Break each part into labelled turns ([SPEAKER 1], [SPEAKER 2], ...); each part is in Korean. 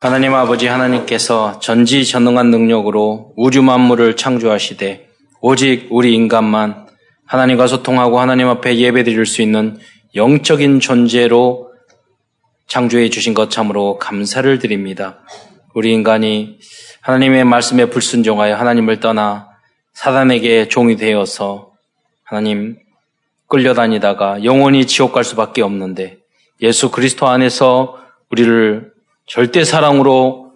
[SPEAKER 1] 하나님 아버지 하나님께서 전지전능한 능력으로 우주 만물을 창조하시되 오직 우리 인간만 하나님과 소통하고 하나님 앞에 예배드릴 수 있는 영적인 존재로 창조해 주신 것 참으로 감사를 드립니다. 우리 인간이 하나님의 말씀에 불순종하여 하나님을 떠나 사단에게 종이 되어서 하나님 끌려다니다가 영원히 지옥 갈 수밖에 없는데 예수 그리스도 안에서 우리를 절대 사랑으로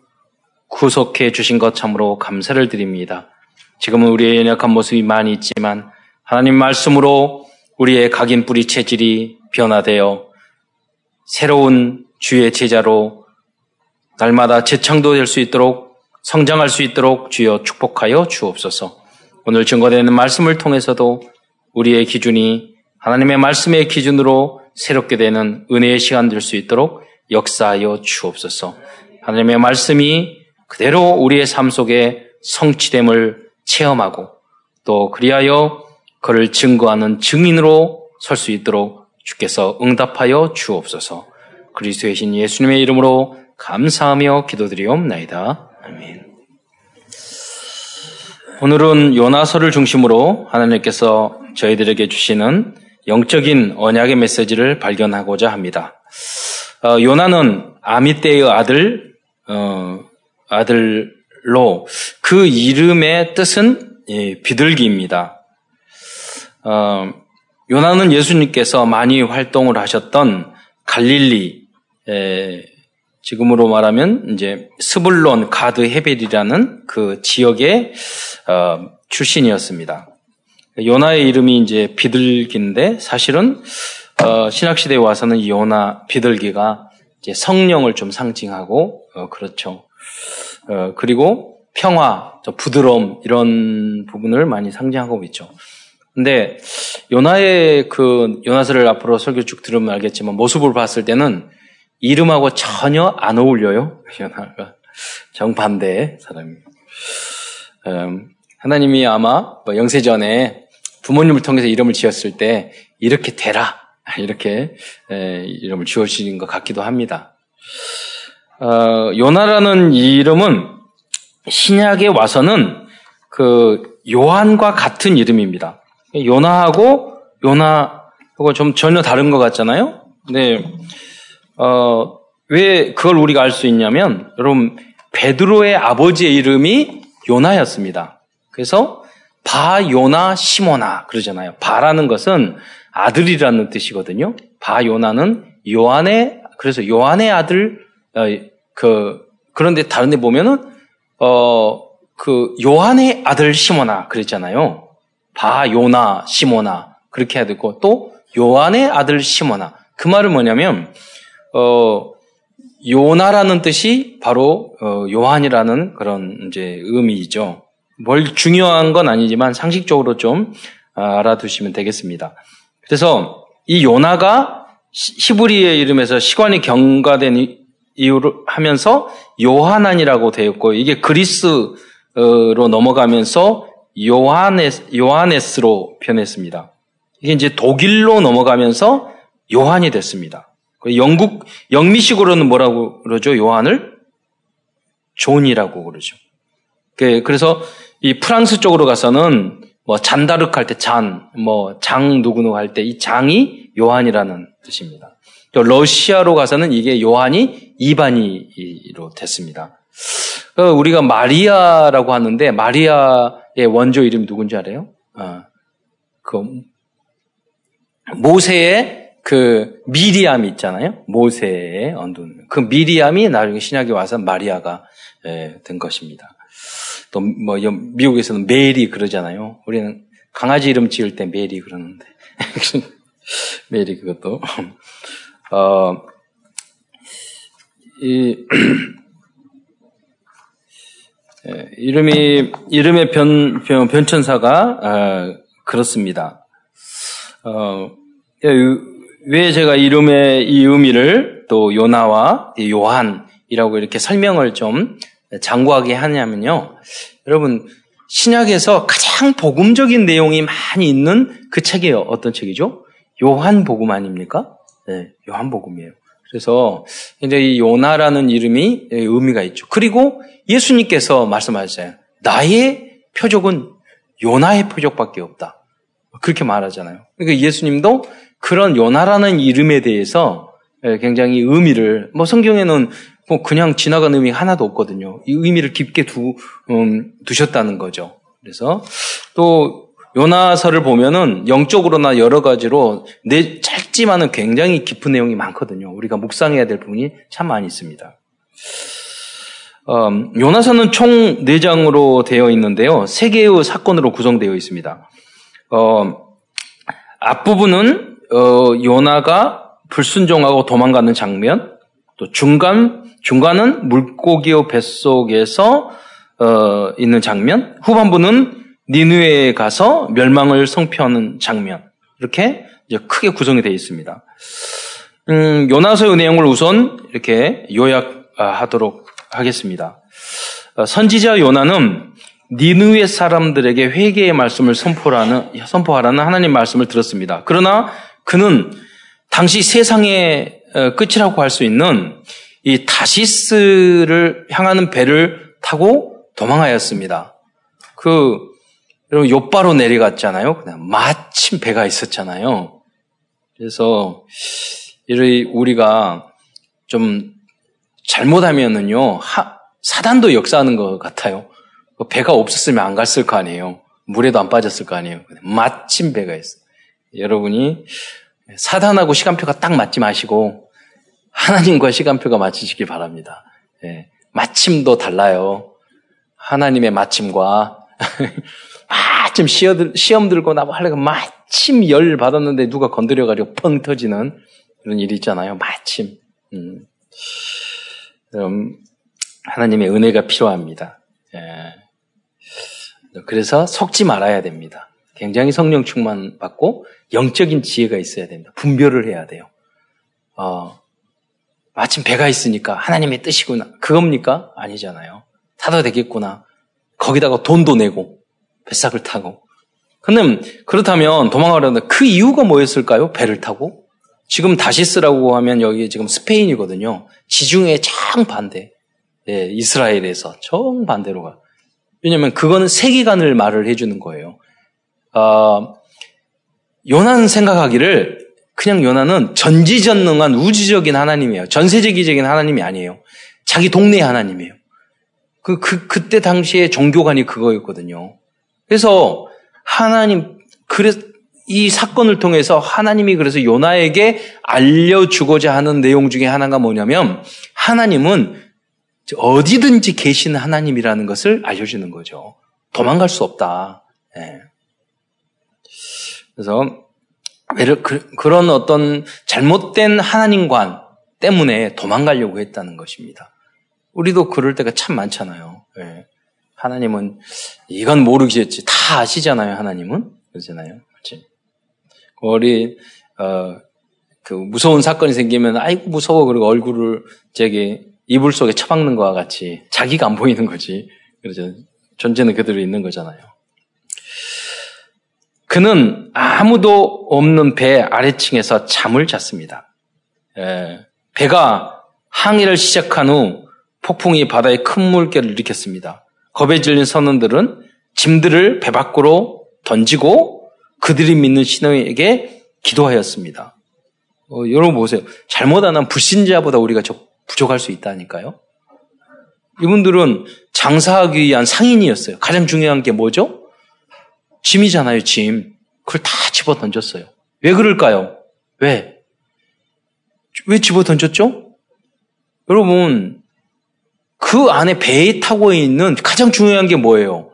[SPEAKER 1] 구속해 주신 것 참으로 감사를 드립니다. 지금은 우리의 연약한 모습이 많이 있지만 하나님 말씀으로 우리의 각인 뿌리 체질이 변화되어 새로운 주의 제자로 날마다 재창도될 수 있도록 성장할 수 있도록 주여 축복하여 주옵소서. 오늘 증거되는 말씀을 통해서도 우리의 기준이 하나님의 말씀의 기준으로 새롭게 되는 은혜의 시간 될 수 있도록 역사하여 주옵소서. 하나님의 말씀이 그대로 우리의 삶 속에 성취됨을 체험하고 또 그리하여 그를 증거하는 증인으로 설 수 있도록 주께서 응답하여 주옵소서. 그리스도의 신 예수님의 이름으로 감사하며 기도드리옵나이다. 아멘. 오늘은 요나서를 중심으로 하나님께서 저희들에게 주시는 영적인 언약의 메시지를 발견하고자 합니다. 어, 요나는 아미떼의 아들 어, 아들로 그 이름의 뜻은 예, 비둘기입니다. 어, 요나는 예수님께서 많이 활동을 하셨던 갈릴리 에, 지금으로 말하면 이제 스불론 가드 헤벨이라는 그 지역의 어, 출신이었습니다. 요나의 이름이 이제 비둘기인데 사실은 어, 신학 시대에 와서는 이 요나 비둘기가 이제 성령을 좀 상징하고 어, 그렇죠. 어, 그리고 평화, 부드러움 이런 부분을 많이 상징하고 있죠. 근데 요나의 그 요나서를 앞으로 설교 쭉 들으면 알겠지만 모습을 봤을 때는 이름하고 전혀 안 어울려요. 요나가 정반대의 사람이. 음, 하나님이 아마 뭐 영세전에 부모님을 통해서 이름을 지었을 때 이렇게 되라 이렇게 이름을 지어주신 것 같기도 합니다. 어, 요나라는 이름은 신약에 와서는 그 요한과 같은 이름입니다. 요나하고 요나하고 좀 전혀 다른 것 같잖아요. 네. 어, 왜 그걸 우리가 알 수 있냐면 여러분 베드로의 아버지의 이름이 요나였습니다. 그래서 바 요나 시모나 그러잖아요. 바라는 것은 아들이라는 뜻이거든요. 바 요나는 요한의 그래서 요한의 아들 어, 그 그런데 다른데 보면은 어 그 요한의 아들 시모나 그랬잖아요. 바 요나 시모나 그렇게 해야 되고 또 요한의 아들 시모나 그 말은 뭐냐면 어 요나라는 뜻이 바로 어, 요한이라는 그런 이제 의미이죠. 뭘 중요한 건 아니지만 상식적으로 좀 알아두시면 되겠습니다. 그래서 이 요나가 히브리의 이름에서 시간이 경과된 이유를 하면서 요하난이라고 되었고 이게 그리스로 넘어가면서 요하네스, 요하네스로 변했습니다. 이게 이제 독일로 넘어가면서 요한이 됐습니다. 영국 영미식으로는 뭐라고 그러죠? 요한을 존이라고 그러죠. 그, 그래서 이 프랑스 쪽으로 가서는 뭐 잔다르크 할때 잔, 뭐 장 누구누구 할 때 이 장이 요한이라는 뜻입니다. 또 러시아로 가서는 이게 요한이 이반이로 됐습니다. 그 우리가 마리아라고 하는데 마리아의 원조 이름이 누군지 알아요? 아, 그 모세의 그 미리암 있잖아요. 모세의 언둔 그 미리암이 나중에 신약에 와서 마리아가 된 것입니다. 또 뭐 미국에서는 메리 그러잖아요. 우리는 강아지 이름 지을 때 메리 그러는데 메리 그것도 어, 이 예, 이름이 이름의 변, 변 변천사가 어, 그렇습니다. 어, 예, 왜 제가 이름의 이 의미를 또 요나와 요한이라고 이렇게 설명을 좀 장구하게 하냐면요. 여러분, 신약에서 가장 복음적인 내용이 많이 있는 그 책이 어떤 책이죠? 요한복음 아닙니까? 네, 요한복음이에요. 그래서 이 요나라는 이름이 의미가 있죠. 그리고 예수님께서 말씀하셨어요. 나의 표적은 요나의 표적밖에 없다. 그렇게 말하잖아요. 그러니까 예수님도 그런 요나라는 이름에 대해서 굉장히 의미를 뭐 성경에는 뭐 그냥 지나간 의미 하나도 없거든요. 이 의미를 깊게 두, 음, 두셨다는 거죠. 그래서 또 요나서를 보면은 영적으로나 여러 가지로 내 짧지만은 굉장히 깊은 내용이 많거든요. 우리가 묵상해야 될 부분이 참 많이 있습니다. 음, 요나서는 총 4장으로 되어 있는데요. 3개의 사건으로 구성되어 있습니다. 어, 앞부분은 어, 요나가 불순종하고 도망가는 장면, 또 중간 중간은 물고기의 뱃속에서 어, 있는 장면, 후반부는 니누에에 가서 멸망을 성취하는 장면. 이렇게 크게 구성이 되어 있습니다. 음, 요나서의 내용을 우선 이렇게 요약하도록 하겠습니다. 어, 선지자 요나는 니누의 사람들에게 회개의 말씀을 선포하는, 선포하라는 하나님 말씀을 들었습니다. 그러나 그는 당시 세상의 어, 끝이라고 할 수 있는 이 다시스를 향하는 배를 타고 도망하였습니다. 그 여러분 요바로 내려갔잖아요. 그냥 마침 배가 있었잖아요. 그래서 우리가 좀 잘못하면은요 하, 사단도 역사하는 것 같아요. 그 배가 없었으면 안 갔을 거 아니에요. 물에도 안 빠졌을 거 아니에요. 마침 배가 있어. 여러분이 사단하고 시간표가 딱 맞지 마시고 하나님과 시간표가 맞추시길 바랍니다. 예, 마침도 달라요. 하나님의 마침과 마침 시험, 시험 들고 나고 하려고 마침 열 받았는데 누가 건드려가지고 펑 터지는 그런 일이 있잖아요. 마침. 음. 그럼 하나님의 은혜가 필요합니다. 예. 그래서 속지 말아야 됩니다. 굉장히 성령 충만 받고 영적인 지혜가 있어야 됩니다. 분별을 해야 돼요. 어, 마침 배가 있으니까 하나님의 뜻이구나. 그겁니까? 아니잖아요. 타도 되겠구나. 거기다가 돈도 내고 뱃삭을 타고. 근데 그렇다면 도망가려는데 그 이유가 뭐였을까요? 배를 타고? 지금 다시스라고 하면 여기 지금 스페인이거든요. 지중해 정 반대. 예, 이스라엘에서 정 반대로 가. 왜냐면 그거는 세계관을 말을 해주는 거예요. 어, 요나는 생각하기를 그냥 요나는 전지전능한 우주적인 하나님이에요. 전세계적인 하나님이 아니에요. 자기 동네 하나님이에요. 그, 그, 그때 당시에 종교관이 그거였거든요. 그래서 하나님, 그래서 이 사건을 통해서 하나님이 그래서 요나에게 알려주고자 하는 내용 중에 하나가 뭐냐면 하나님은 어디든지 계신 하나님이라는 것을 알려주는 거죠. 도망갈 수 없다. 네. 그래서 그, 그런 어떤 잘못된 하나님관 때문에 도망가려고 했다는 것입니다. 우리도 그럴 때가 참 많잖아요. 네. 하나님은 이건 모르겠지 다 아시잖아요. 하나님은 그러잖아요. 그렇지? 우리 어, 그 무서운 사건이 생기면 아이고 무서워 그리고 얼굴을 저기 이불 속에 처박는 것과 같이 자기가 안 보이는 거지. 그러죠. 존재는 그대로 있는 거잖아요. 그는 아무도 없는 배 아래층에서 잠을 잤습니다. 예, 배가 항해를 시작한 후 폭풍이 바다에 큰 물결을 일으켰습니다. 겁에 질린 선원들은 짐들을 배 밖으로 던지고 그들이 믿는 신호에게 기도하였습니다. 어, 여러분 보세요. 잘못 안 한 불신자보다 우리가 부족할 수 있다니까요. 이분들은 장사하기 위한 상인이었어요. 가장 중요한 게 뭐죠? 짐이잖아요, 짐. 그걸 다 집어 던졌어요. 왜 그럴까요? 왜? 왜 집어 던졌죠? 여러분, 그 안에 배에 타고 있는 가장 중요한 게 뭐예요?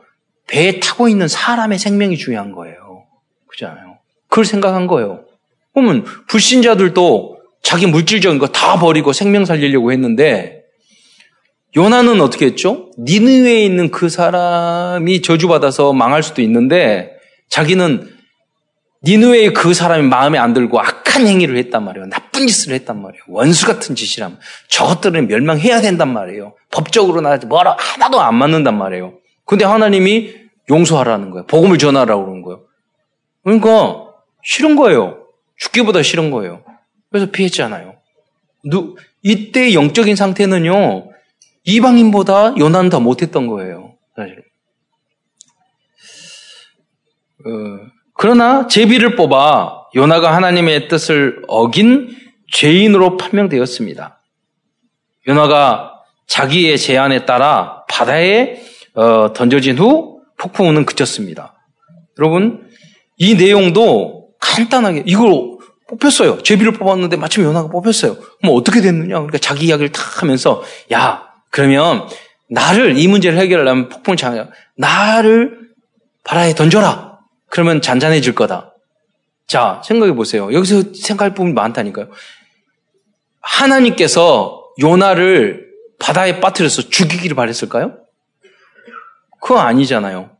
[SPEAKER 1] 배에 타고 있는 사람의 생명이 중요한 거예요. 그잖아요. 그걸 생각한 거예요. 그러면 불신자들도 자기 물질적인 거 다 버리고 생명 살리려고 했는데 요나는 어떻게 했죠? 니느웨에 있는 그 사람이 저주받아서 망할 수도 있는데 자기는 니느웨의 그 사람이 마음에 안 들고 악한 행위를 했단 말이에요. 나쁜 짓을 했단 말이에요. 원수 같은 짓이라면 저것들은 멸망해야 된단 말이에요. 법적으로 나 뭐라 하나도 안 맞는단 말이에요. 근데 하나님이 용서하라는 거예요. 복음을 전하라고 그러는 거예요. 그러니까 싫은 거예요. 죽기보다 싫은 거예요. 그래서 피했잖아요. 누, 이때 영적인 상태는요, 이방인보다 요나는 더 못했던 거예요. 사실. 어, 그러나 제비를 뽑아 요나가 하나님의 뜻을 어긴 죄인으로 판명되었습니다. 요나가 자기의 제안에 따라 바다에 어, 던져진 후 폭풍우는 그쳤습니다. 여러분 이 내용도 간단하게 이걸 뽑혔어요. 제비를 뽑았는데 마침 요나가 뽑혔어요. 그럼 어떻게 됐느냐? 그러니까 자기 이야기를 탁 하면서 야 그러면 나를 이 문제를 해결하려면 폭풍을 장하 나를 바다에 던져라. 그러면 잔잔해질 거다. 자 생각해 보세요. 여기서 생각할 부분이 많다니까요. 하나님께서 요나를 바다에 빠뜨려서 죽이기를 바랬을까요? 그거 아니잖아요.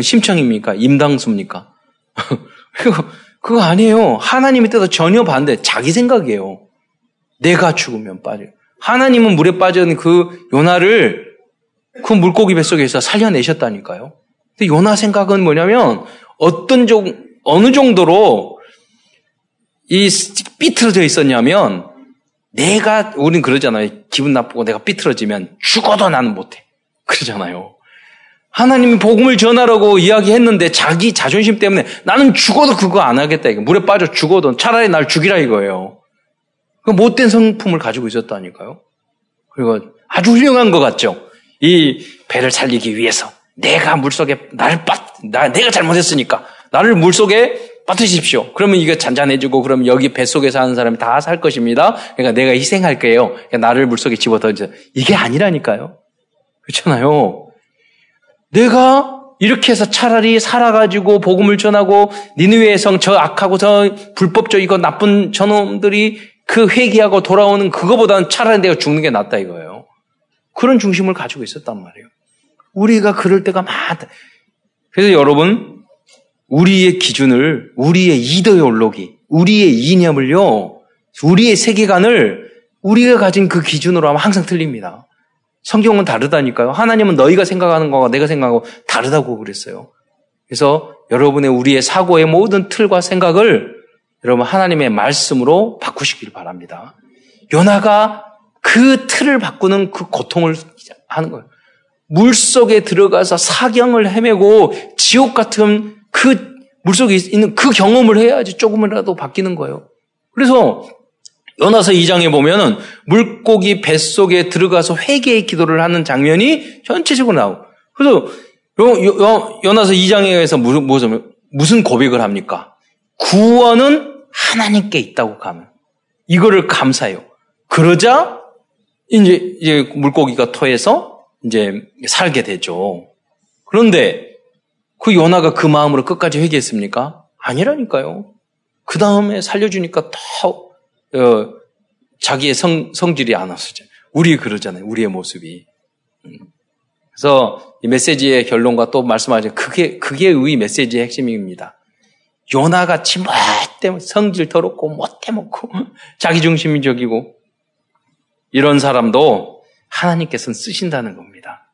[SPEAKER 1] 심청입니까? 임당수입니까? 그거 아니에요. 하나님의 뜻과 전혀 반대. 자기 생각이에요. 내가 죽으면 빠져. 하나님은 물에 빠진 그 요나를 그 물고기 뱃속에서 살려내셨다니까요. 근데 요나 생각은 뭐냐면 어떤 종, 어느 정도로 이 삐뚤어져 있었냐면 내가, 우린 그러잖아요. 기분 나쁘고 내가 삐뚤어지면 죽어도 나는 못해. 그러잖아요. 하나님이 복음을 전하라고 이야기했는데 자기 자존심 때문에 나는 죽어도 그거 안 하겠다. 물에 빠져 죽어도 차라리 날 죽이라 이거예요. 그 못된 성품을 가지고 있었다니까요. 그리고 아주 훌륭한 것 같죠. 이 배를 살리기 위해서 내가 물속에 나를 빠, 나, 내가 잘못했으니까 나를 물속에 빠뜨십시오. 그러면 이게 잔잔해지고 그러면 여기 뱃속에 사는 사람이 다 살 것입니다. 그러니까 내가 희생할게요. 그러니까 나를 물속에 집어던져. 이게 아니라니까요. 그렇잖아요. 내가 이렇게 해서 차라리 살아가지고 복음을 전하고 니느웨의 성 저 악하고 저 불법적이고 나쁜 저놈들이 그 회개하고 돌아오는 그거보다는 차라리 내가 죽는 게 낫다 이거예요. 그런 중심을 가지고 있었단 말이에요. 우리가 그럴 때가 많다. 그래서 여러분 우리의 기준을 우리의 이데올로기, 우리의 이념을요, 우리의 세계관을 우리가 가진 그 기준으로 하면 항상 틀립니다. 성경은 다르다니까요. 하나님은 너희가 생각하는 거와 내가 생각하고 다르다고 그랬어요. 그래서 여러분의 우리의 사고의 모든 틀과 생각을 여러분 하나님의 말씀으로 바꾸시길 바랍니다. 요나가 그 틀을 바꾸는 그 고통을 하는 거예요. 물 속에 들어가서 사경을 헤매고 지옥 같은 그 물속에 있는 그 경험을 해야지 조금이라도 바뀌는 거예요. 그래서 연화서 2장에 보면은 물고기 뱃속에 들어가서 회개의 기도를 하는 장면이 전체적으로 나오고. 그래서 연화서 2장에서 무슨, 무슨, 무슨 고백을 합니까? 구원은 하나님께 있다고 가면. 이거를 감사해요. 그러자 이제, 이제 물고기가 토해서 이제 살게 되죠. 그런데 그 요나가 그 마음으로 끝까지 회개했습니까? 아니라니까요. 그 다음에 살려주니까 더 어, 자기의 성, 성질이 안 왔었죠. 우리 그러잖아요. 우리의 모습이. 음. 그래서 이 메시지의 결론과 또 말씀하죠. 그게, 그게 의 메시지의 핵심입니다. 요나같이 못돼 성질 더럽고 못해 먹고 자기중심적이고 이런 사람도 하나님께서는 쓰신다는 겁니다.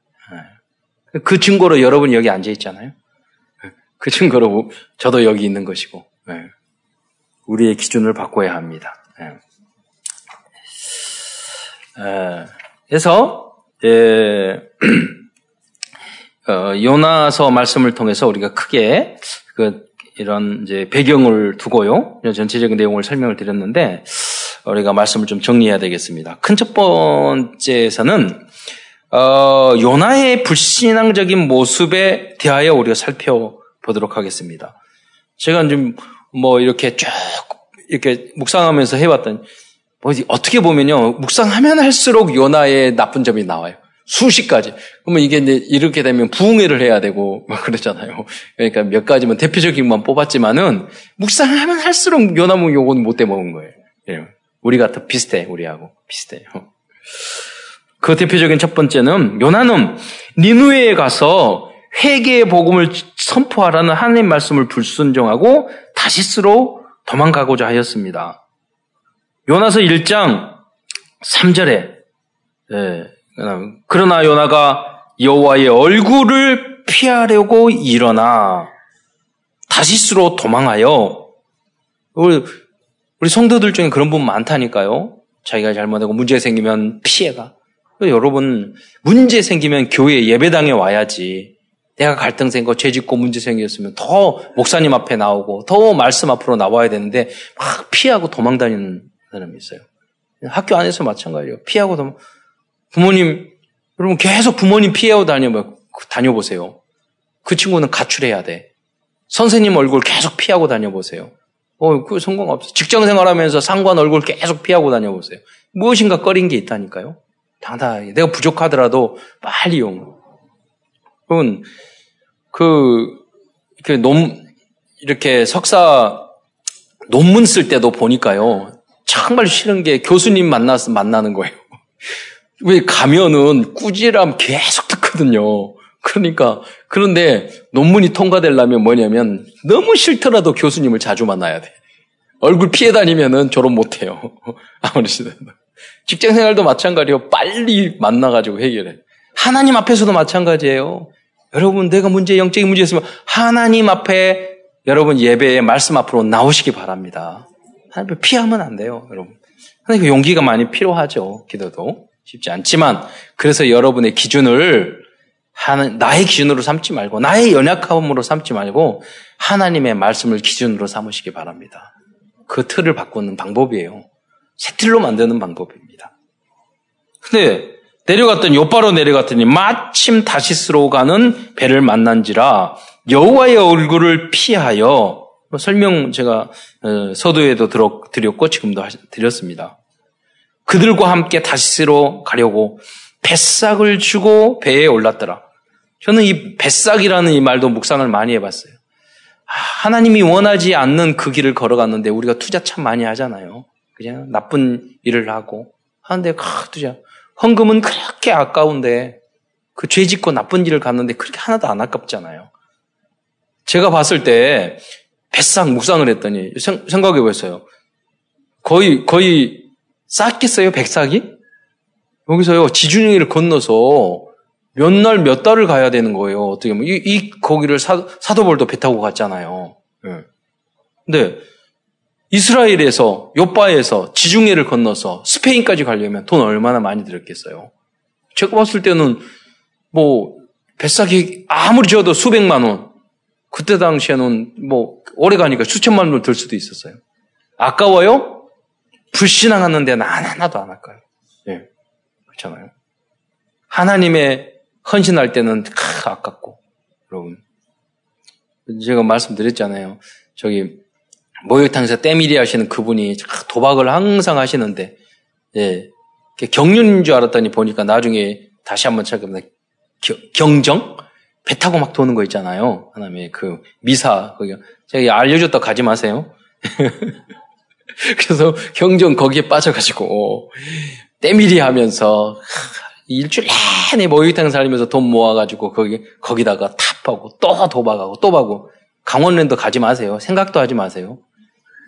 [SPEAKER 1] 네. 그 증거로 여러분이 여기 앉아 있잖아요. 그 증거로 저도 여기 있는 것이고 네. 우리의 기준을 바꿔야 합니다. 예. 그래서 예, 어, 요나서 말씀을 통해서 우리가 크게 그 이런 이제 배경을 두고요 전체적인 내용을 설명을 드렸는데 우리가 말씀을 좀 정리해야 되겠습니다. 큰 첫 번째에서는 어, 요나의 불신앙적인 모습에 대하여 우리가 살펴보도록 하겠습니다. 제가 지금 뭐 이렇게 쭉 이렇게 묵상하면서 해왔던 뭐 어떻게 보면요 묵상하면 할수록 요나의 나쁜 점이 나와요. 수십 가지. 그러면 이게 이제 이렇게 되면 부흥회를 해야 되고 막 그러잖아요. 그러니까 몇 가지만 대표적인 것만 뽑았지만은 묵상하면 할수록 요나무 요건 못돼 먹은 거예요. 예. 우리가 더 비슷해 우리하고 비슷해요. 그 대표적인 첫 번째는 요나는 니누에에 가서 회개의 복음을 선포하라는 하나님 말씀을 불순종하고 다시스로 도망가고자 하였습니다. 요나서 1장 3절에 예, 그러나 요나가 여호와의 얼굴을 피하려고 일어나 다시스로 도망하여 우리, 우리 성도들 중에 그런 분 많다니까요. 자기가 잘못하고 문제 생기면 피해가. 여러분, 문제 생기면 교회 예배당에 와야지. 내가 갈등 생겨, 죄 짓고 문제 생겼으면 더 목사님 앞에 나오고 더 말씀 앞으로 나와야 되는데 막 피하고 도망 다니는 사람이 있어요. 학교 안에서 마찬가지예요. 피하고 도망. 부모님, 여러분 계속 부모님 피하고 다녀, 다녀보세요. 그 친구는 가출해야 돼. 선생님 얼굴 계속 피하고 다녀보세요. 어, 그 성공 없어. 직장 생활하면서 상관 얼굴 계속 피하고 다녀보세요. 무엇인가 꺼린 게 있다니까요. 당당하게. 내가 부족하더라도 빨리 용. 여러분, 그, 그 논, 이렇게 석사 논문 쓸 때도 보니까요. 정말 싫은 게 교수님 만나서 만나는 거예요. 왜 가면은 꾸지람 계속 듣거든요. 그러니까 그런데 논문이 통과되려면 뭐냐면 너무 싫더라도 교수님을 자주 만나야 돼. 얼굴 피해 다니면은 졸업 못 해요. 아무리 싫어도. 직장 생활도 마찬가지예요. 빨리 만나가지고 해결해. 하나님 앞에서도 마찬가지예요. 여러분, 내가 문제, 영적인 문제 있으면 하나님 앞에 여러분 예배의 말씀 앞으로 나오시기 바랍니다. 하나님 피하면 안 돼요, 여러분. 하나님 용기가 많이 필요하죠, 기도도. 쉽지 않지만, 그래서 여러분의 기준을 하는, 나의 기준으로 삼지 말고, 나의 연약함으로 삼지 말고, 하나님의 말씀을 기준으로 삼으시기 바랍니다. 그 틀을 바꾸는 방법이에요. 새 틀로 만드는 방법입니다. 근데, 내려갔더니, 요바로 내려갔더니, 마침 다시스로 가는 배를 만난지라, 여호와의 얼굴을 피하여, 뭐 설명 제가 어, 서두에도 드렸고, 지금도 드렸습니다. 그들과 함께 다시스로 가려고 뱃삭을 주고 배에 올랐더라. 저는 이 뱃삭이라는 이 말도 묵상을 많이 해봤어요. 하나님이 원하지 않는 그 길을 걸어갔는데 우리가 투자 참 많이 하잖아요. 그냥 나쁜 일을 하고 하는데 아, 투자. 헌금은 그렇게 아까운데 그 죄 짓고 나쁜 일을 갔는데 그렇게 하나도 안 아깝잖아요. 제가 봤을 때 뱃삭 묵상을 했더니 생각해 보세요. 거의 거의 쌓겠어요 백삭이? 여기서요 지중해를 건너서 몇 날, 몇 달을 가야 되는 거예요. 어떻게 보면. 이, 이 거기를 사, 사도벌도 배 타고 갔잖아요. 예. 근데, 이스라엘에서, 요바에서 지중해를 건너서 스페인까지 가려면 돈 얼마나 많이 들었겠어요. 제가 봤을 때는, 뭐, 뱃삭이 아무리 지어도 수백만 원. 그때 당시에는 뭐, 오래 가니까 수천만 원을 들 수도 있었어요. 아까워요? 불신앙하는 데는 하나도 안 아까요. 예. 그렇잖아요. 하나님의 헌신할 때는 크, 아깝고, 여러분. 제가 말씀드렸잖아요. 저기, 목욕탕에서 때밀이 하시는 그분이 도박을 항상 하시는데, 예, 경륜인 줄 알았더니 보니까 나중에 다시 한번 찾아보면 경정? 배 타고 막 도는 거 있잖아요. 하나님의 그 미사, 거기. 제가 알려줬다 가지 마세요. 그래서 경정 거기에 빠져가지고, 때밀이 하면서, 일주일 내내 모욕탕 살면서 돈 모아가지고 거기, 거기다가 탑하고 또 도박하고 또 하고 강원랜드 가지 마세요. 생각도 하지 마세요.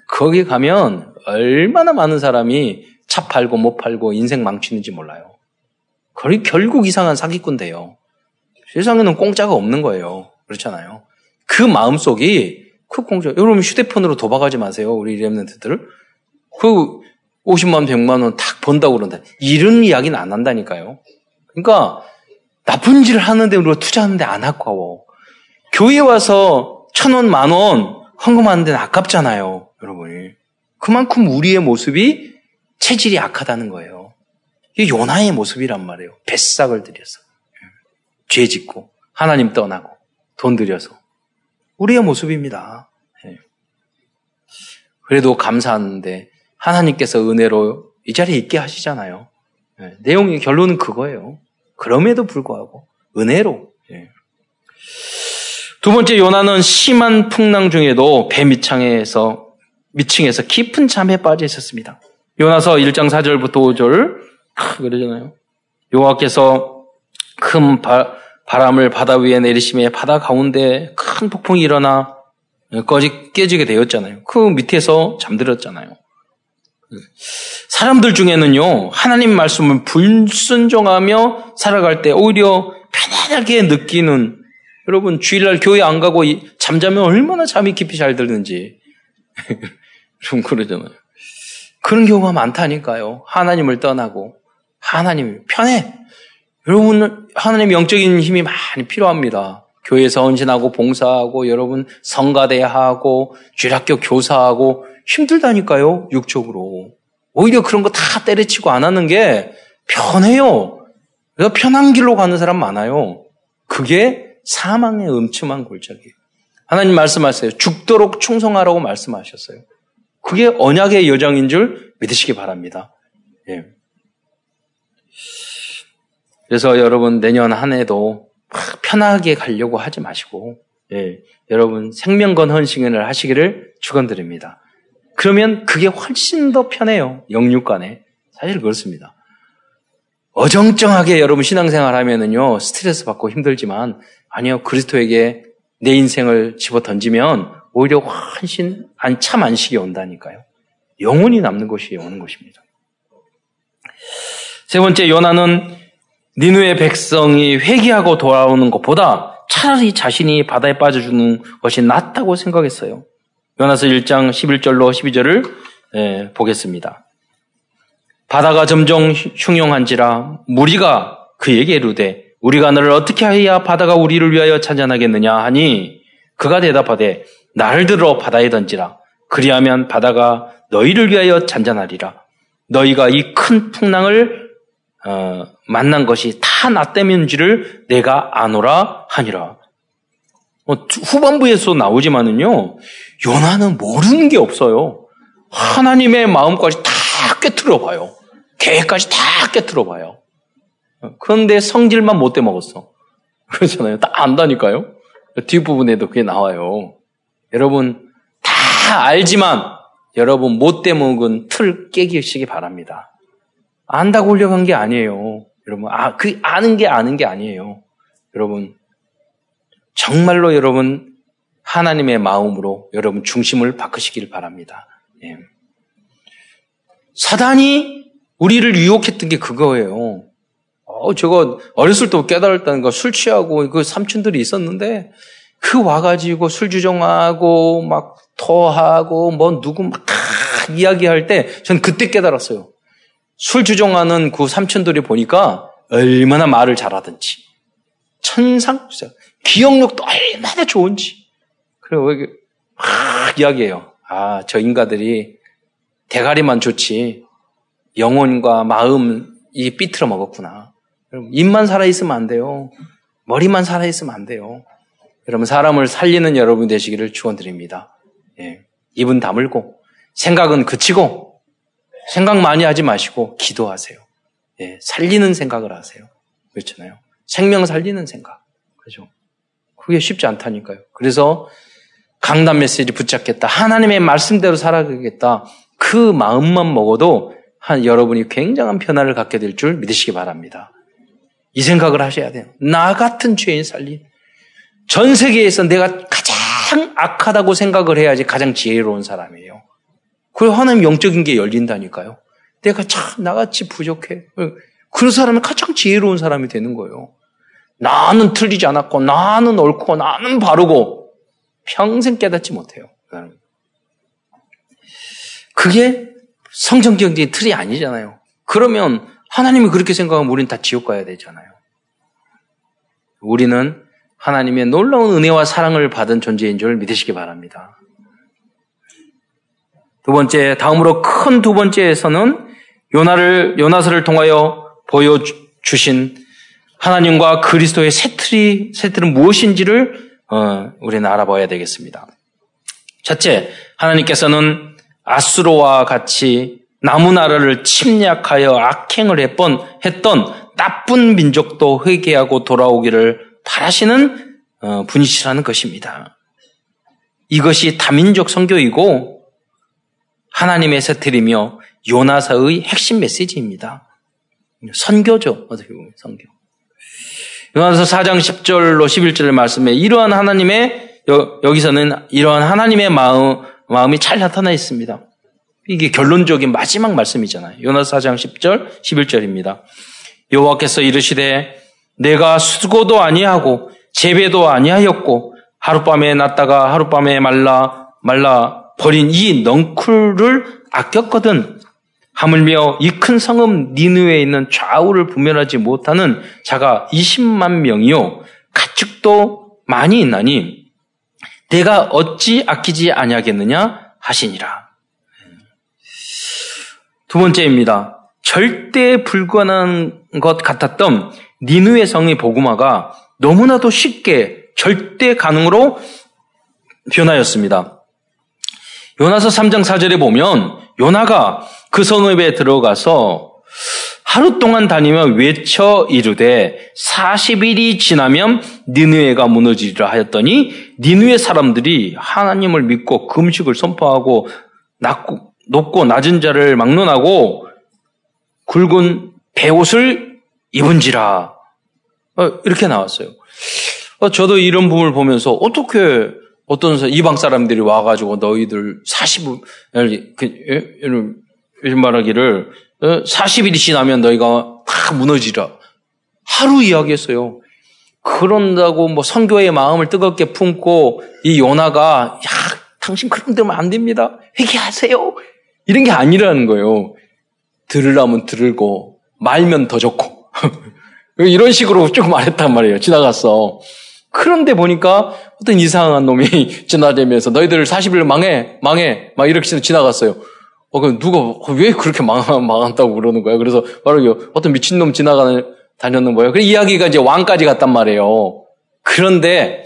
[SPEAKER 1] 거기 가면 얼마나 많은 사람이 차 팔고 못 팔고 인생 망치는지 몰라요. 거의 결국 이상한 사기꾼 돼요. 세상에는 공짜가 없는 거예요. 그렇잖아요. 그 마음속이 그 공짜. 여러분 휴대폰으로 도박하지 마세요. 우리 랩런트들. 그 50만, 100만 원 탁 번다고 그런다. 이런 이야기는 안 한다니까요. 그러니까 나쁜 짓을 하는데 우리가 투자하는데 안 아까워. 교회 와서 천 원, 만 원 헌금하는 데는 아깝잖아요. 여러분이. 그만큼 우리의 모습이 체질이 악하다는 거예요. 이게 요나의 모습이란 말이에요. 뱃삭을 들여서. 죄 짓고, 하나님 떠나고, 돈 들여서. 우리의 모습입니다. 예. 그래도 감사하는데, 하나님께서 은혜로 이 자리에 있게 하시잖아요. 네, 내용이 결론은 그거예요. 그럼에도 불구하고 은혜로. 네. 두 번째 요나는 심한 풍랑 중에도 배 밑창에서 미층에서 깊은 잠에 빠져 있었습니다. 요나서 1장 4절부터 5절 그러잖아요. 여호와께서 큰 바, 바람을 바다 위에 내리시며 바다 가운데 큰 폭풍이 일어나 꺼지 깨지게 되었잖아요. 그 밑에서 잠들었잖아요. 사람들 중에는요, 하나님 말씀을 불순종하며 살아갈 때 오히려 편안하게 느끼는, 여러분, 주일날 교회 안 가고 잠자면 얼마나 잠이 깊이 잘 들는지. 좀 그러잖아요. 그런 경우가 많다니까요. 하나님을 떠나고 하나님이 편해. 여러분 하나님 영적인 힘이 많이 필요합니다. 교회에서 헌신하고 봉사하고 여러분 성가대하고 주일학교 교사하고 힘들다니까요. 육적으로. 오히려 그런 거 다 때려치고 안 하는 게 편해요. 그래서 편한 길로 가는 사람 많아요. 그게 사망의 음침한 골짜기예요. 하나님 말씀하세요. 죽도록 충성하라고 말씀하셨어요. 그게 언약의 여정인 줄 믿으시기 바랍니다. 예. 그래서 여러분 내년 한 해도 편하게 가려고 하지 마시고 예, 여러분 생명건 헌신을 하시기를 축원드립니다. 그러면 그게 훨씬 더 편해요. 영육간에 사실 그렇습니다. 어정쩡하게 여러분 신앙생활 하면은요 스트레스 받고 힘들지만 아니요 그리스도에게 내 인생을 집어 던지면 오히려 훨씬 안, 참 안식이 온다니까요. 영혼이 남는 것이 오는 것입니다. 세 번째 요나는 니누의 백성이 회개하고 돌아오는 것보다 차라리 자신이 바다에 빠져주는 것이 낫다고 생각했어요. 요나서 1장 11절로 12절을 예, 보겠습니다. 바다가 점점 흉용한지라 무리가 그에게 이르되 우리가 너를 어떻게 하여야 바다가 우리를 위하여 찬잔하겠느냐 하니 그가 대답하되 나를 들어 바다에 던지라 그리하면 바다가 너희를 위하여 잔잔하리라 너희가 이 큰 풍랑을 어, 만난 것이 다 나 때문인지를 내가 아노라 하니라. 어, 후반부에서 나오지만은요, 요나는 모르는 게 없어요. 하나님의 마음까지 다 깨트려 봐요. 계획까지 다 깨트려 봐요. 그런데 성질만 못돼 먹었어. 그렇잖아요. 다 안다니까요. 뒷부분에도 그게 나와요. 여러분, 다 알지만 여러분 못돼 먹은 틀 깨기시기 바랍니다. 안다고 올려간 게 아니에요. 여러분, 아, 그, 아는 게 아는 게 아니에요. 여러분, 정말로 여러분, 하나님의 마음으로 여러분 중심을 바꾸시길 바랍니다. 예. 사단이 우리를 유혹했던 게 그거예요. 어, 저거 어렸을 때 깨달았다는 거 술 취하고 그 삼촌들이 있었는데 그 와가지고 술 주정하고 막 토하고 뭐 누구 막 이야기할 때 전 그때 깨달았어요. 술 주정하는 그 삼촌들이 보니까 얼마나 말을 잘하든지 천상 기억력도 얼마나 좋은지 그리고 이게 막 이야기해요. 아 저 인가들이 대가리만 좋지 영혼과 마음 이 삐틀어 먹었구나. 여러분 입만 살아 있으면 안 돼요. 머리만 살아 있으면 안 돼요. 여러분 사람을 살리는 여러분 되시기를 축원드립니다. 예. 입은 다물고 생각은 그치고 생각 많이 하지 마시고 기도하세요. 예, 살리는 생각을 하세요. 그렇잖아요. 생명 살리는 생각. 그죠? 그게 쉽지 않다니까요. 그래서 강단 메시지 붙잡겠다. 하나님의 말씀대로 살아가겠다. 그 마음만 먹어도 한 여러분이 굉장한 변화를 갖게 될 줄 믿으시기 바랍니다. 이 생각을 하셔야 돼요. 나 같은 죄인 살린 전 세계에서 내가 가장 악하다고 생각을 해야지 가장 지혜로운 사람이에요. 그리고 하나님 영적인 게 열린다니까요. 내가 참 나같이 부족해. 그런 사람은 가장 지혜로운 사람이 되는 거예요. 나는 틀리지 않았고, 나는 옳고, 나는 바르고, 평생 깨닫지 못해요. 그게 성정적인 틀이 아니잖아요. 그러면 하나님이 그렇게 생각하면 우리는 다 지옥 가야 되잖아요. 우리는 하나님의 놀라운 은혜와 사랑을 받은 존재인 줄 믿으시기 바랍니다. 두 번째, 다음으로 큰 두 번째에서는 요나를, 요나서를 통하여 보여주신 하나님과 그리스도의 새 틀이, 새 틀은 무엇인지를, 어, 우리는 알아봐야 되겠습니다. 첫째, 하나님께서는 아수로와 같이 나무나라를 침략하여 악행을 했던, 했던 나쁜 민족도 회개하고 돌아오기를 바라시는 어, 분이시라는 것입니다. 이것이 다민족 선교이고 하나님의 세틀이며 요나사의 핵심 메시지입니다. 선교죠. 어떻게 보면 선교. 요나서 4장 10절로 11절의 말씀에 이러한 하나님의 여, 기서는 이러한 하나님의 마음 마음이 잘 나타나 있습니다. 이게 결론적인 마지막 말씀이잖아요. 요나서 4장 10절 11절입니다. 여호와께서 이르시되 내가 수고도 아니하고 재배도 아니하였고 하룻밤에 났다가 하룻밤에 말라 말라 버린 이 넝쿨을 아꼈거든 하물며 이 큰 성읍 니누에 있는 좌우를 분별하지 못하는 자가 20만 명이요 가축도 많이 있나니 내가 어찌 아끼지 아니하겠느냐 하시니라. 두 번째입니다. 절대 불가능한 것 같았던 니누의 성의 보구마가 너무나도 쉽게 절대 가능으로 변하였습니다. 요나서 3장 4절에 보면 요나가 그 성읍에 들어가서 하루 동안 다니며 외쳐 이르되 40일이 지나면 니누에가 무너지리라 하였더니 니누의 사람들이 하나님을 믿고 금식을 선포하고 낮고, 높고 낮은 자를 막론하고 굵은 배옷을 입은지라 어, 이렇게 나왔어요. 어, 저도 이런 부분을 보면서 어떻게 어떤 이방 사람들이 와가지고 너희들 40일, 그, 요즘 말하기를 40일이 어, 지나면 너희가 다 무너지라. 하루 이야기했어요. 그런다고 뭐 선교의 마음을 뜨겁게 품고 이 요나가 야 당신 그런 데면 안 됩니다. 회개하세요. 이런 게 아니라는 거예요. 들으려면 들을고 말면 더 좋고 이런 식으로 쭉 말했단 말이에요. 지나갔어. 그런데 보니까 어떤 이상한 놈이 지나다니면서 너희들 40일 망해 망해 막 이렇게 지나갔어요. 어, 그 누가 왜 그렇게 망, 망한다고 그러는 거야? 그래서 바로 어떤 미친놈 지나가는 다녔는 거예요. 그 이야기가 이제 왕까지 갔단 말이에요. 그런데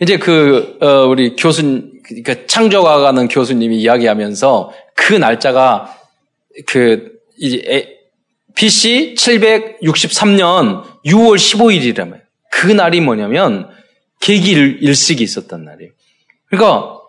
[SPEAKER 1] 이제 그 어, 우리 교수 그러니까 창조가가는 교수님이 이야기하면서 그 날짜가 그 이제 BC 763년 6월 15일이라면 그 날이 뭐냐면 계기 일식이 있었단 날이에요. 그러니까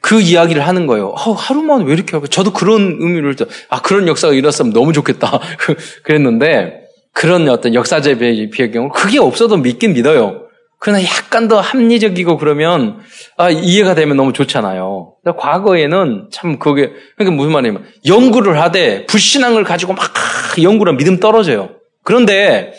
[SPEAKER 1] 그 이야기를 하는 거예요. 어, 하루만 왜 이렇게 하고 저도 그런 의미를 아 그런 역사가 일어났으면 너무 좋겠다 그랬는데 그런 어떤 역사적 배경을 그게 없어도 믿긴 믿어요. 그러나 약간 더 합리적이고 그러면 아, 이해가 되면 너무 좋잖아요. 과거에는 참 그게 그러니까 무슨 말이냐면 연구를 하되 불신앙을 가지고 막 연구를 믿음 떨어져요. 그런데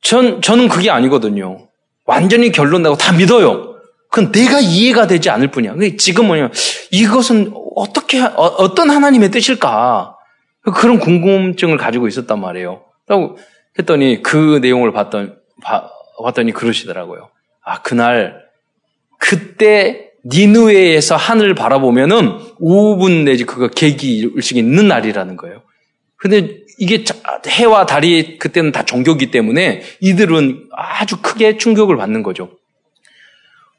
[SPEAKER 1] 전 저는 그게 아니거든요. 완전히 결론 나고 다 믿어요. 그건 내가 이해가 되지 않을 뿐이야. 지금 뭐냐면 이것은 어떻게 어, 떤 하나님의 뜻일까? 그런 궁금증을 가지고 있었단 말이에요. 라고 했더니 그 내용을 봤던 봐, 봤더니 그러시더라고요. 아 그날 그때 니누에에서 하늘을 바라보면은 5분 내지 그거 계기일식이 있는 날이라는 거예요. 근데 이게 해와 달이 그때는 다 종교기 때문에 이들은 아주 크게 충격을 받는 거죠.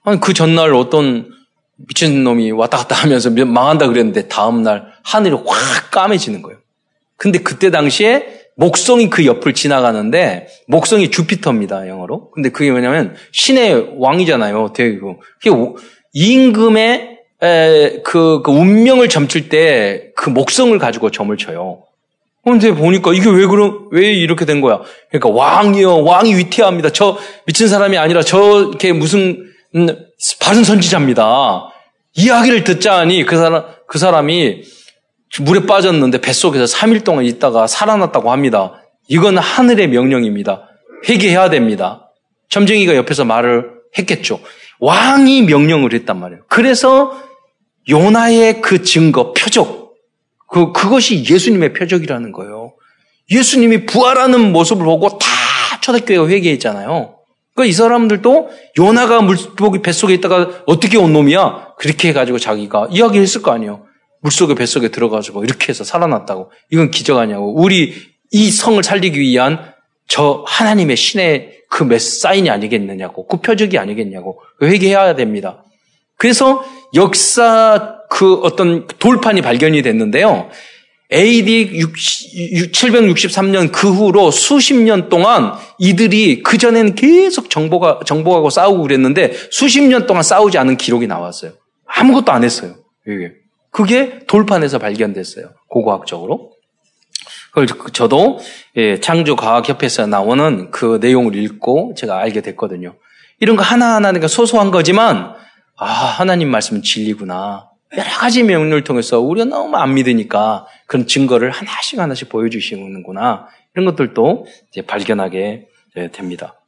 [SPEAKER 1] 아니, 그 전날 어떤 미친놈이 왔다 갔다 하면서 망한다 그랬는데 다음날 하늘이 확 까매지는 거예요. 근데 그때 당시에 목성이 그 옆을 지나가는데 목성이 주피터입니다 영어로. 근데 그게 뭐냐면 신의 왕이잖아요 대국. 그게 임금의 그, 그 운명을 점칠 때 그 목성을 가지고 점을 쳐요. 근데 보니까 이게 왜 그런 왜 이렇게 된 거야? 그러니까 왕이요 왕이 위태합니다. 저 미친 사람이 아니라 저게 무슨 음, 바른 선지자입니다. 이야기를 듣자니 그 사람 그 사람이 물에 빠졌는데 뱃속에서 3일 동안 있다가 살아났다고 합니다. 이건 하늘의 명령입니다. 회개해야 됩니다. 점쟁이가 옆에서 말을 했겠죠. 왕이 명령을 했단 말이에요. 그래서 요나의 그 증거, 표적, 그, 그것이 예수님의 표적이라는 거예요. 예수님이 부활하는 모습을 보고 다 초대교회가 회개했잖아요. 그러니까 이 사람들도 요나가 물고기 뱃속에 있다가 어떻게 온 놈이야? 그렇게 해가지고 자기가 이야기했을 거 아니에요. 물속에 뱃속에 들어가지고 이렇게 해서 살아났다고. 이건 기적 아니냐고. 우리 이 성을 살리기 위한 저 하나님의 신의 그 몇 사인이 아니겠느냐고. 그 표적이 아니겠냐고. 회개해야 됩니다. 그래서 역사 그 어떤 돌판이 발견이 됐는데요. AD 763년 그 후로 수십 년 동안 이들이 그전에는 계속 정보가, 정보하고 싸우고 그랬는데 수십 년 동안 싸우지 않은 기록이 나왔어요. 아무것도 안 했어요. 이게. 그게 돌판에서 발견됐어요. 고고학적으로. 그걸 저도 예, 창조과학협회에서 나오는 그 내용을 읽고 제가 알게 됐거든요. 이런 거 하나하나 가 소소한 거지만 아 하나님 말씀은 진리구나. 여러 가지 명령을 통해서 우리가 너무 안 믿으니까 그런 증거를 하나씩 하나씩 보여주시는구나. 이런 것들도 이제 발견하게 됩니다.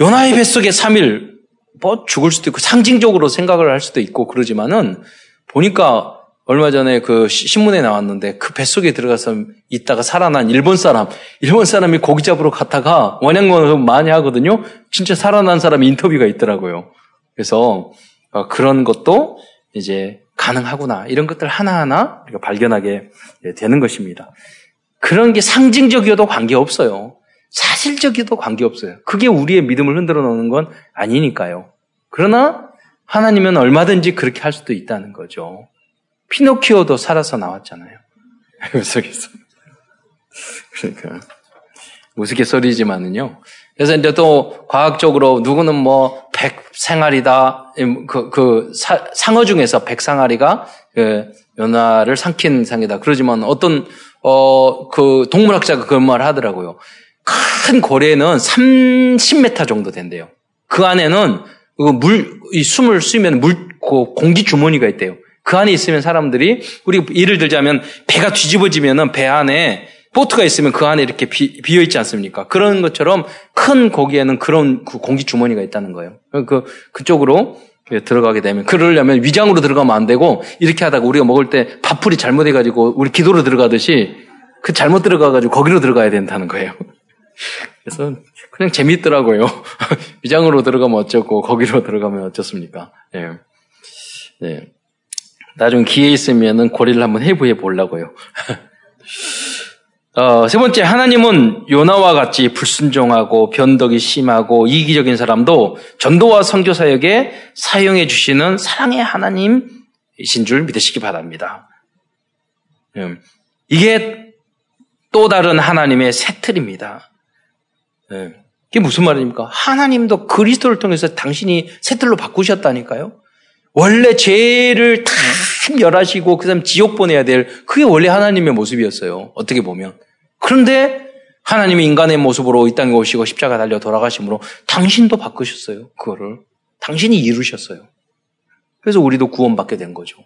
[SPEAKER 1] 요나의 뱃속에 3일, 뭐 죽을 수도 있고 상징적으로 생각을 할 수도 있고 그러지만은 보니까 얼마 전에 그 신문에 나왔는데 그 뱃속에 들어가서 있다가 살아난 일본 사람, 일본 사람이 고기 잡으러 갔다가 원양공을 많이 하거든요. 진짜 살아난 사람이 인터뷰가 있더라고요. 그래서 어, 그런 것도 이제 가능하구나. 이런 것들 하나하나 우리가 발견하게 되는 것입니다. 그런 게 상징적이어도 관계없어요. 사실적이어도 관계없어요. 그게 우리의 믿음을 흔들어 놓는 건 아니니까요. 그러나 하나님은 얼마든지 그렇게 할 수도 있다는 거죠. 피노키오도 살아서 나왔잖아요. 우스갯소리. 그러니까 우스갯소리지만은요. 그래서 이제 또 과학적으로 누구는 뭐 백생아리다 그, 그 사, 상어 중에서 백상아리가 그 연화를 삼킨 상이다. 그러지만 어떤 어 그 동물학자가 그런 말을 하더라고요. 큰 고래는 30m 정도 된대요. 그 안에는 그 물, 이 숨을 쉬면 물, 그 공기 주머니가 있대요. 그 안에 있으면 사람들이 우리 예를 들자면 배가 뒤집어지면은 배 안에 보트가 있으면 그 안에 이렇게 비, 비어 있지 않습니까? 그런 것처럼 큰 고기에는 그런 그 공기 주머니가 있다는 거예요. 그 그쪽으로 들어가게 되면 그러려면 위장으로 들어가면 안 되고 이렇게 하다가 우리가 먹을 때 밥풀이 잘못해가지고 우리 기도로 들어가듯이 그 잘못 들어가가지고 거기로 들어가야 된다는 거예요. 그래서 그냥 재밌더라고요. 위장으로 들어가면 어쩌고 거기로 들어가면 어쩌습니까? 예. 네. 나중에 기회 있으면은 고리를 한번 해부해 보려고요. 어, 세 번째, 하나님은 요나와 같이 불순종하고 변덕이 심하고 이기적인 사람도 전도와 선교 사역에 사용해 주시는 사랑의 하나님이신 줄 믿으시기 바랍니다. 음, 이게 또 다른 하나님의 새 틀입니다. 음, 이게 무슨 말입니까? 하나님도 그리스도를 통해서 당신이 새 틀로 바꾸셨다니까요. 원래 죄를 다 멸하시고 그 다음 지옥 보내야 될 그게 원래 하나님의 모습이었어요. 어떻게 보면. 그런데 하나님이 인간의 모습으로 이 땅에 오시고 십자가 달려 돌아가심으로 당신도 바꾸셨어요. 그거를. 당신이 이루셨어요. 그래서 우리도 구원받게 된 거죠.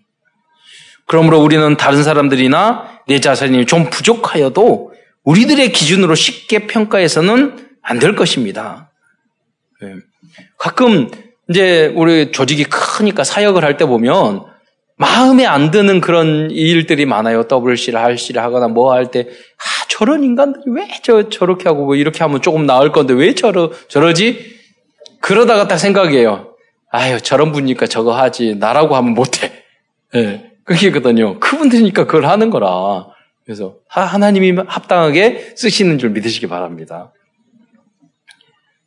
[SPEAKER 1] 그러므로 우리는 다른 사람들이나 내 자신이 좀 부족하여도 우리들의 기준으로 쉽게 평가해서는 안 될 것입니다. 네. 가끔 이제 우리 조직이 크니까 사역을 할 때 보면 마음에 안 드는 그런 일들이 많아요. WC를 할시를 하거나 뭐 할 때, 아, 저런 인간들이 왜 저, 저렇게 하고 뭐 이렇게 하면 조금 나을 건데 왜 저러, 저러지? 그러다가 딱 생각이에요. 아유, 저런 분이니까 저거 하지. 나라고 하면 못해. 예. 네, 그게거든요. 그분들이니까 그걸 하는 거라. 그래서 하나님이 합당하게 쓰시는 줄 믿으시기 바랍니다.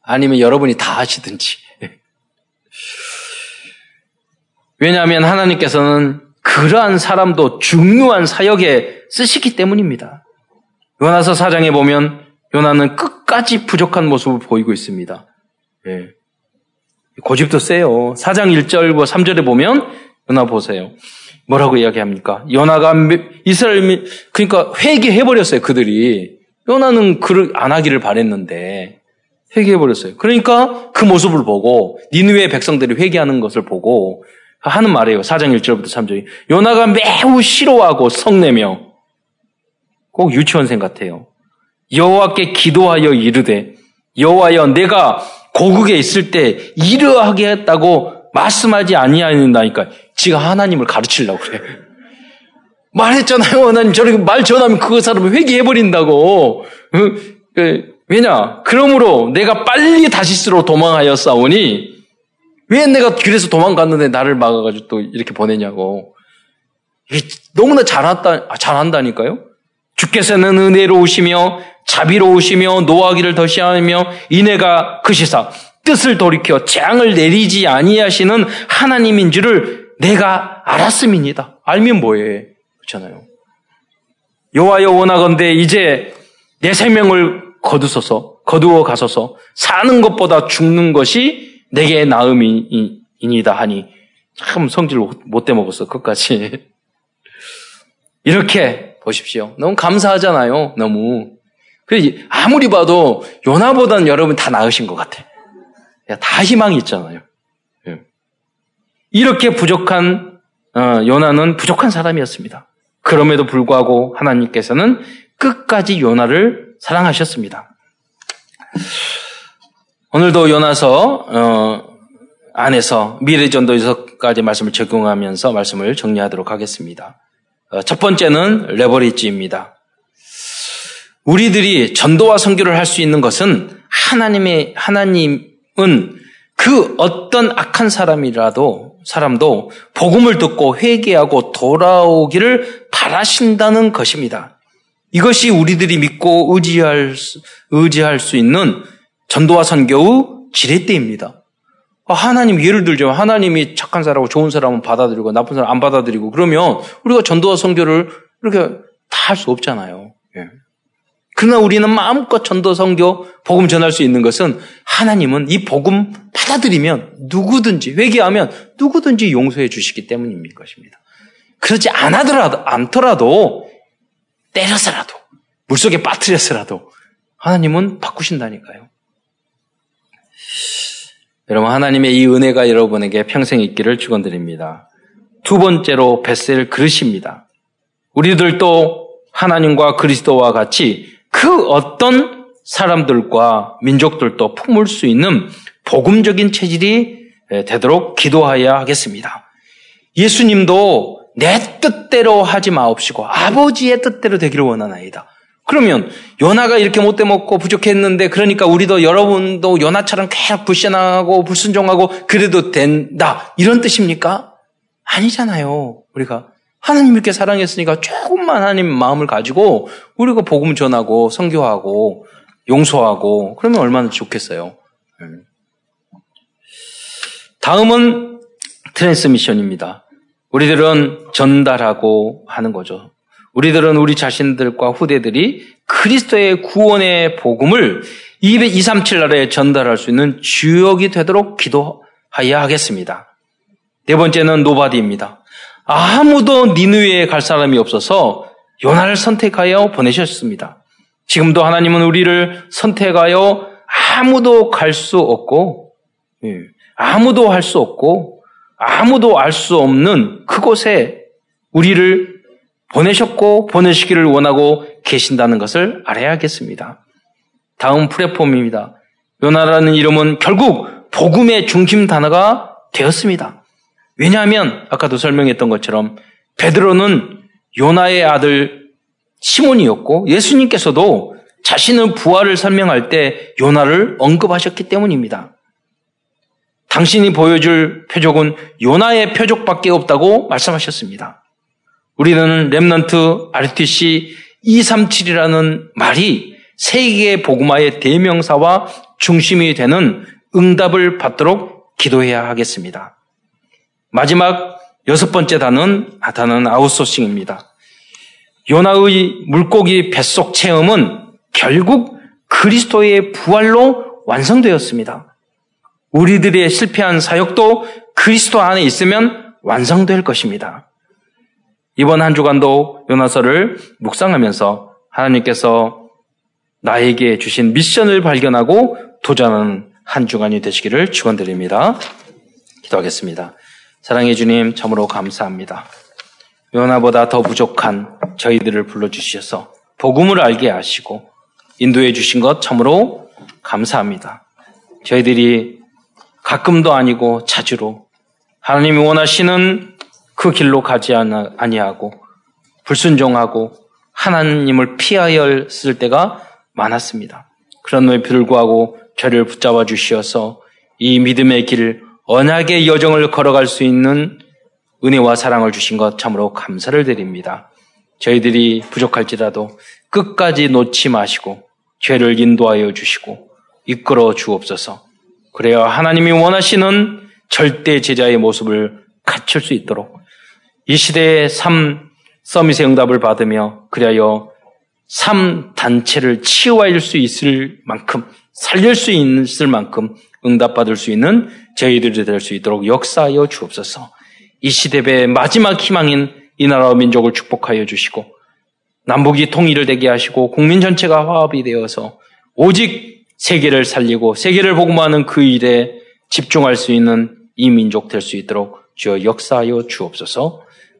[SPEAKER 1] 아니면 여러분이 다 하시든지. 왜냐하면 하나님께서는 그러한 사람도 중요한 사역에 쓰시기 때문입니다. 요나서 사장에 보면 요나는 끝까지 부족한 모습을 보이고 있습니다. 예. 고집도 세요. 사장 1절과 3절에 보면 요나 보세요. 뭐라고 이야기합니까? 요나가 이스라엘 그러니까 회개해 버렸어요. 그들이 요나는 그를 안 하기를 바랬는데 회개해 버렸어요. 그러니까 그 모습을 보고 니누의 백성들이 회개하는 것을 보고 하는 말이에요. 4장 1절부터 3절이. 요나가 매우 싫어하고 성내며 꼭 유치원생 같아요. 여호와께 기도하여 이르되 여호와여 내가 고국에 있을 때 이러하게 했다고 말씀하지 아니하는다니까 지가 하나님을 가르치려고 그래. 말했잖아요. 하나님 저렇게 말 전하면 그 사람을 회개해 버린다고. 그, 왜냐? 그러므로 내가 빨리 다시스로 도망하여 싸우니 왜 내가 길에서 도망갔는데 나를 막아가지고 또 이렇게 보내냐고. 너무나 잘한다, 아, 잘한다니까요? 주께서는 은혜로우시며 자비로우시며 노하기를 더시하며 이내가 크시사 뜻을 돌이켜 재앙을 내리지 아니하시는 하나님인 줄을 내가 알았음이니다. 알면 뭐해? 그렇잖아요. 여호와여 원하건대 이제 내 생명을 거두소서 거두어 가소서 사는 것보다 죽는 것이 내게 나음이니다 하니 참 성질을 못돼 먹었어 끝까지 이렇게 보십시오. 너무 감사하잖아요. 너무. 아무리 봐도 요나보다는 여러분 다 나으신 것 같아. 다 희망이 있잖아요. 예. 이렇게 부족한 어, 요나는 부족한 사람이었습니다. 그럼에도 불구하고 하나님께서는 끝까지 요나를 사랑하셨습니다. 오늘도 요나서 어, 안에서 미래전도에서까지 말씀을 적용하면서 말씀을 정리하도록 하겠습니다. 어, 첫 번째는 레버리지입니다. 우리들이 전도와 선교를 할 수 있는 것은 하나님의 하나님은 그 어떤 악한 사람이라도 사람도 복음을 듣고 회개하고 돌아오기를 바라신다는 것입니다. 이것이 우리들이 믿고 의지할 수, 의지할 수 있는 전도와 선교의 지렛대입니다. 아, 하나님 예를 들죠. 하나님이 착한 사람하고 좋은 사람은 받아들이고 나쁜 사람 안 받아들이고 그러면 우리가 전도와 선교를 이렇게 다 할 수 없잖아요. 예. 그러나 우리는 마음껏 전도 선교 복음 전할 수 있는 것은 하나님은 이 복음 받아들이면 누구든지 회개하면 누구든지 용서해 주시기 때문인 것입니다. 그러지 않아더라도 않더라도 때려서라도 물속에 빠뜨려서라도 하나님은 바꾸신다니까요. 여러분 하나님의 이 은혜가 여러분에게 평생 있기를 축원드립니다. 두 번째로 베셀 그릇입니다. 우리들도 하나님과 그리스도와 같이 그 어떤 사람들과 민족들도 품을 수 있는 복음적인 체질이 되도록 기도하여야 하겠습니다. 예수님도 내 뜻대로 하지 마옵시고 아버지의 뜻대로 되기를 원하나이다. 그러면 요나가 이렇게 못돼 먹고 부족했는데 그러니까 우리도 여러분도 요나처럼 계속 불신하고 불순종하고 그래도 된다 이런 뜻입니까? 아니잖아요. 우리가 하나님 이렇게 사랑했으니까 조금만 하나님 마음을 가지고 우리가 복음 전하고 성교하고 용서하고 그러면 얼마나 좋겠어요. 음. 다음은 transmission입니다. 우리들은 전달하고 하는 거죠. 우리들은 우리 자신들과 후대들이 그리스도의 구원의 복음을 237 나라에 전달할 수 있는 주역이 되도록 기도하여야 하겠습니다. 네 번째는 nobody입니다. 아무도 니느웨 갈 사람이 없어서 요나를 선택하여 보내셨습니다. 지금도 하나님은 우리를 선택하여 아무도 갈 수 없고, 예, 아무도 할 수 없고, 아무도 알 수 없는 그곳에 우리를 보내셨고 보내시기를 원하고 계신다는 것을 알아야겠습니다. 다음 플랫폼입니다. 요나라는 이름은 결국 복음의 중심 단어가 되었습니다. 왜냐하면 아까도 설명했던 것처럼 베드로는 요나의 아들 시몬이었고 예수님께서도 자신의 부활을 설명할 때 요나를 언급하셨기 때문입니다. 당신이 보여줄 표적은 요나의 표적밖에 없다고 말씀하셨습니다. 우리는 Remnant RTC 237이라는 말이 세계의 복음화의 대명사와 중심이 되는 응답을 받도록 기도해야 하겠습니다. 마지막 여섯 번째 단은 단은 아웃소싱입니다. 요나의 물고기 뱃속 체험은 결국 그리스도의 부활로 완성되었습니다. 우리들의 실패한 사역도 그리스도 안에 있으면 완성될 것입니다. 이번 한 주간도 요나서를 묵상하면서 하나님께서 나에게 주신 미션을 발견하고 도전하는 한 주간이 되시기를 축원드립니다. 기도하겠습니다. 사랑해 주님 참으로 감사합니다. 요나보다 더 부족한 저희들을 불러주셔서 복음을 알게 하시고 인도해 주신 것 참으로 감사합니다. 저희들이 가끔도 아니고 자주로 하나님이 원하시는 그 길로 가지 아니하고 불순종하고 하나님을 피하여 쓸 때가 많았습니다. 그런데 불구하고 저를 붙잡아 주시어서 이 믿음의 길, 언약의 여정을 걸어갈 수 있는 은혜와 사랑을 주신 것 참으로 감사를 드립니다. 저희들이 부족할지라도 끝까지 놓지 마시고 죄를 인도하여 주시고 이끌어 주옵소서. 그래야 하나님이 원하시는 절대 제자의 모습을 갖출 수 있도록 이 시대의 삶 서밋의 응답을 받으며 그리하여 삶 단체를 치유할 수 있을 만큼 살릴 수 있을 만큼 응답받을 수 있는 저희들이 될 수 있도록 역사하여 주옵소서. 이 시대의 마지막 희망인 이 나라와 민족을 축복하여 주시고 남북이 통일을 되게 하시고 국민 전체가 화합이 되어서 오직 세계를 살리고 세계를 복음하는 그 일에 집중할 수 있는 이 민족 될 수 있도록 주여 역사하여 주옵소서.